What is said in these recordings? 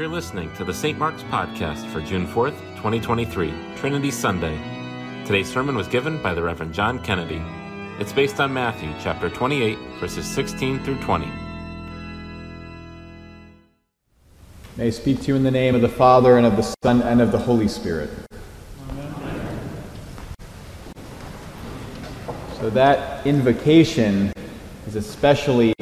You're listening to the St. Mark's Podcast for June 4th, 2023, Trinity Sunday. Today's sermon was given by the Reverend John Kennedy. It's based on Matthew chapter 28, verses 16 through 20. May I speak to you in the name of the Father, and of the Son, and of the Holy Spirit. Amen. So that invocation is especially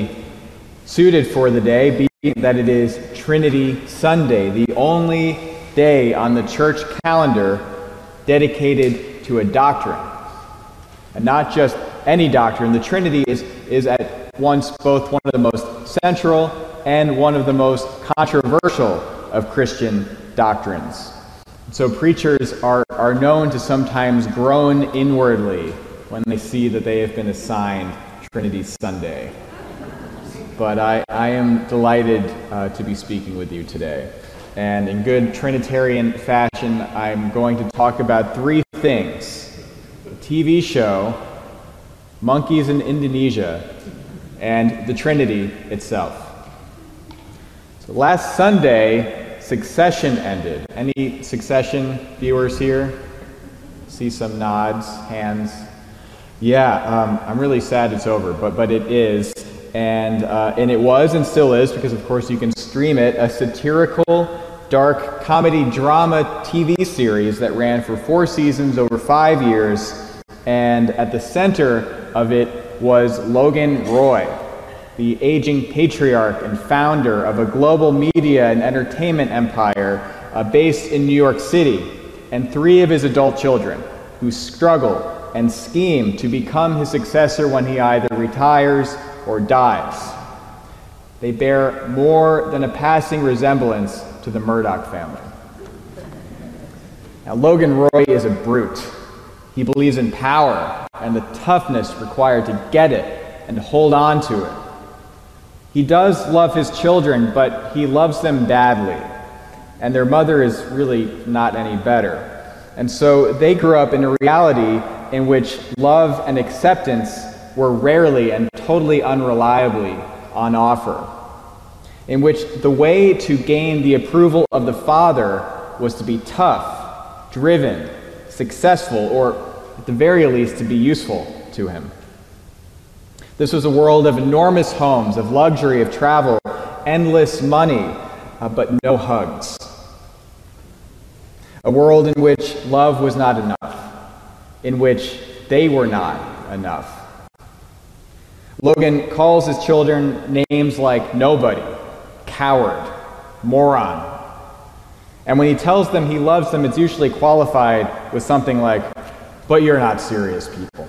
suited for the day, being that it is Trinity Sunday, the only day on the church calendar dedicated to a doctrine. And not just any doctrine. The Trinity is, is at once both one of the most central and one of the most controversial of Christian doctrines. So preachers are, are known to sometimes groan inwardly when they see that they have been assigned Trinity Sunday. But I, I am delighted uh, to be speaking with you today. And in good Trinitarian fashion, I'm going to talk about three things a TV show, monkeys in Indonesia, and the Trinity itself. So last Sunday, Succession ended. Any Succession viewers here? See some nods, hands. Yeah, um, I'm really sad it's over, but, but it is. And, uh, and it was and still is, because of course you can stream it, a satirical, dark comedy drama TV series that ran for four seasons over five years. And at the center of it was Logan Roy, the aging patriarch and founder of a global media and entertainment empire uh, based in New York City, and three of his adult children who struggle and scheme to become his successor when he either retires or dies. They bear more than a passing resemblance to the Murdoch family. Now, Logan Roy is a brute. He believes in power and the toughness required to get it and hold on to it. He does love his children, but he loves them badly, and their mother is really not any better. And so they grew up in a reality in which love and acceptance were rarely and totally unreliably on offer, in which the way to gain the approval of the father was to be tough, driven, successful, or at the very least to be useful to him. This was a world of enormous homes, of luxury, of travel, endless money, uh, but no hugs. A world in which love was not enough, in which they were not enough. Logan calls his children names like nobody, coward, moron. And when he tells them he loves them, it's usually qualified with something like, but you're not serious people.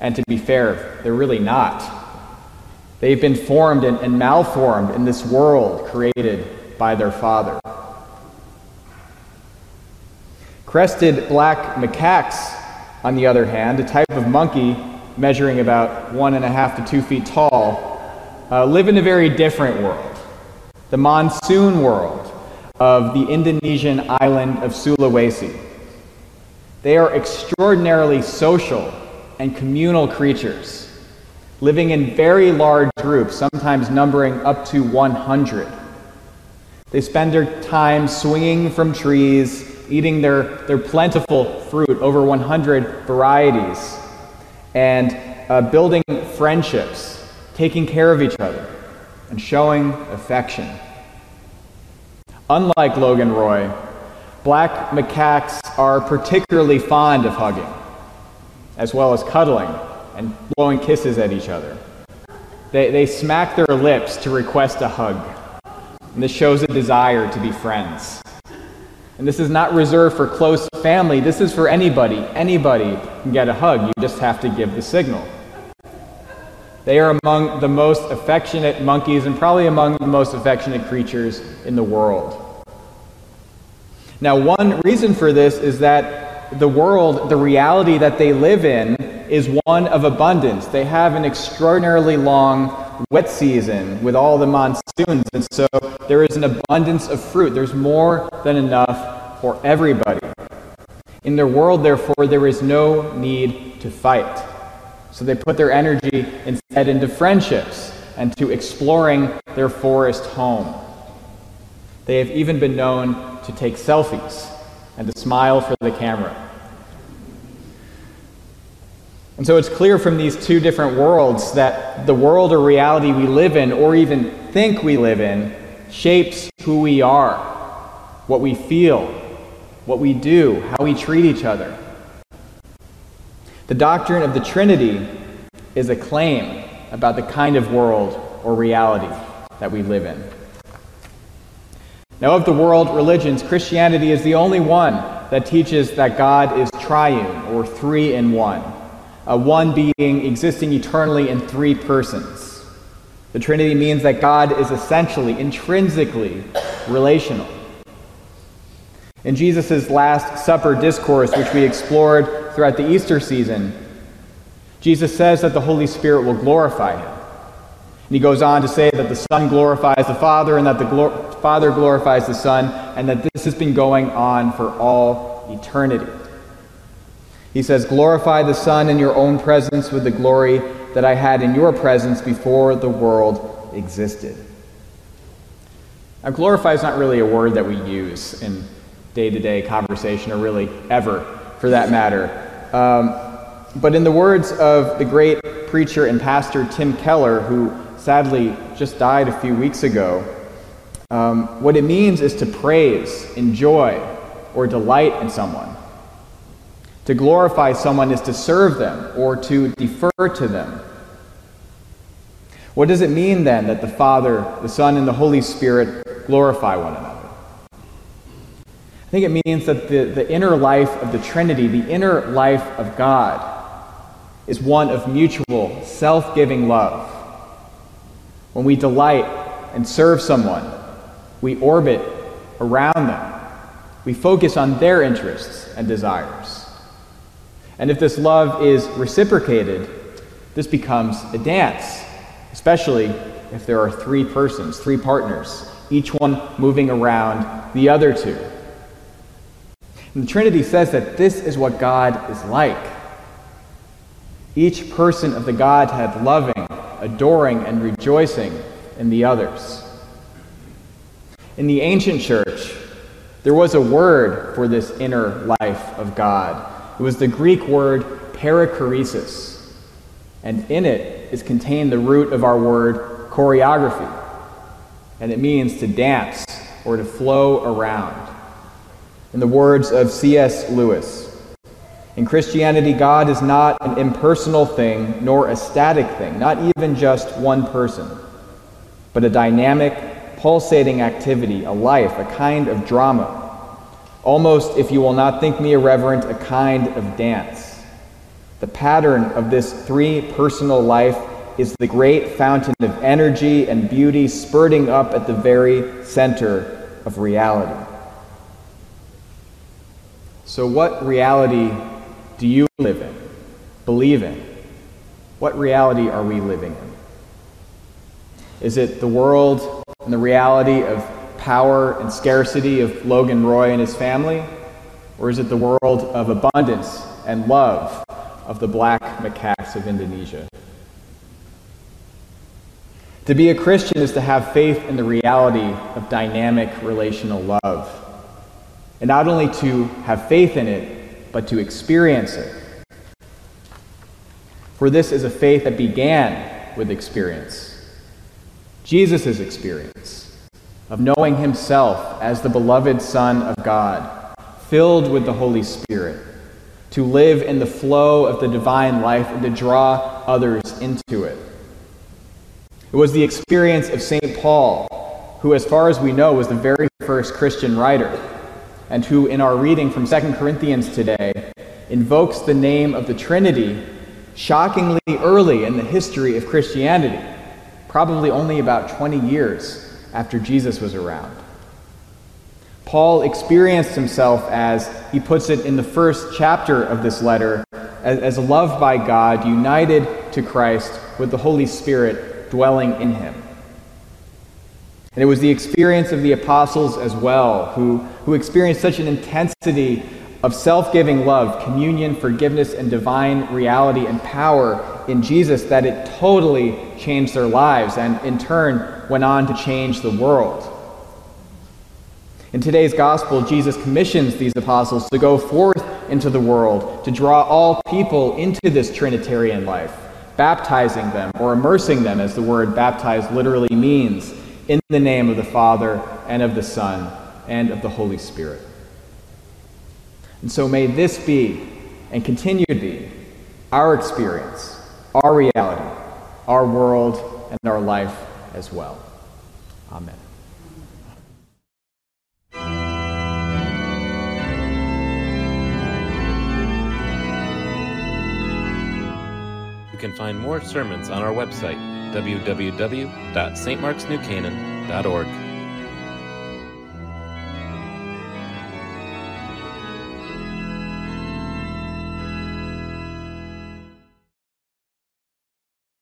And to be fair, they're really not. They've been formed and, and malformed in this world created by their father. Crested black macaques, on the other hand, a type of monkey measuring about one and a half to two feet tall, uh, live in a very different world the monsoon world of the Indonesian island of Sulawesi. They are extraordinarily social and communal creatures, living in very large groups, sometimes numbering up to 100. They spend their time swinging from trees eating their, their plentiful fruit, over 100 varieties, and uh, building friendships, taking care of each other, and showing affection. Unlike Logan Roy, black macaques are particularly fond of hugging, as well as cuddling and blowing kisses at each other. They, they smack their lips to request a hug, and this shows a desire to be friends. And this is not reserved for close family. This is for anybody. Anybody can get a hug. You just have to give the signal. They are among the most affectionate monkeys and probably among the most affectionate creatures in the world. Now, one reason for this is that the world, the reality that they live in, is one of abundance. They have an extraordinarily long wet season with all the monsoons, and so there is an abundance of fruit. There's more than enough for everybody. In their world, therefore, there is no need to fight. So they put their energy instead into friendships and to exploring their forest home. They have even been known to take selfies and to smile for the camera. And so it's clear from these two different worlds that the world or reality we live in, or even think we live in, shapes who we are, what we feel, what we do, how we treat each other. The doctrine of the Trinity is a claim about the kind of world or reality that we live in. Now, of the world religions, Christianity is the only one that teaches that God is triune or three in one, a one being existing eternally in three persons. The Trinity means that God is essentially, intrinsically relational. In Jesus' Last Supper discourse, which we explored throughout the Easter season, Jesus says that the Holy Spirit will glorify him. And he goes on to say that the Son glorifies the Father and that the Father glorifies the Son, and that this has been going on for all eternity. He says, Glorify the Son in your own presence with the glory that I had in your presence before the world existed. Now, glorify is not really a word that we use in day to day conversation, or really ever for that matter. Um, but in the words of the great preacher and pastor Tim Keller, who sadly just died a few weeks ago, um, what it means is to praise, enjoy, or delight in someone. To glorify someone is to serve them or to defer to them. What does it mean then that the Father, the Son, and the Holy Spirit glorify one another? I think it means that the, the inner life of the Trinity, the inner life of God, is one of mutual, self giving love. When we delight and serve someone, we orbit around them. We focus on their interests and desires. And if this love is reciprocated, this becomes a dance, especially if there are three persons, three partners, each one moving around the other two. And the Trinity says that this is what God is like. Each person of the Godhead loving, adoring, and rejoicing in the others. In the ancient church, there was a word for this inner life of God. It was the Greek word perichoresis, and in it is contained the root of our word choreography, and it means to dance or to flow around. In the words of C.S. Lewis, in Christianity, God is not an impersonal thing nor a static thing, not even just one person, but a dynamic, pulsating activity, a life, a kind of drama. Almost, if you will not think me irreverent, a kind of dance. The pattern of this three personal life is the great fountain of energy and beauty spurting up at the very center of reality. So, what reality do you live in, believe in? What reality are we living in? Is it the world and the reality of power and scarcity of Logan Roy and his family? Or is it the world of abundance and love of the black macaques of Indonesia? To be a Christian is to have faith in the reality of dynamic relational love. And not only to have faith in it, but to experience it. For this is a faith that began with experience. Jesus' experience of knowing himself as the beloved Son of God, filled with the Holy Spirit, to live in the flow of the divine life and to draw others into it. It was the experience of St. Paul, who, as far as we know, was the very first Christian writer, and who, in our reading from 2 Corinthians today, invokes the name of the Trinity shockingly early in the history of Christianity probably only about 20 years after Jesus was around. Paul experienced himself as, he puts it in the first chapter of this letter, as, as loved by God, united to Christ with the Holy Spirit dwelling in him. And it was the experience of the apostles as well, who, who experienced such an intensity of self giving love, communion, forgiveness, and divine reality and power in Jesus that it totally changed their lives and in turn went on to change the world. In today's gospel, Jesus commissions these apostles to go forth into the world to draw all people into this Trinitarian life, baptizing them or immersing them, as the word baptize literally means, in the name of the Father and of the Son and of the Holy Spirit. And so may this be and continue to be our experience, our reality, our world, and our life as well. Amen. You can find more sermons on our website, www.stmarksnewcanaan.org.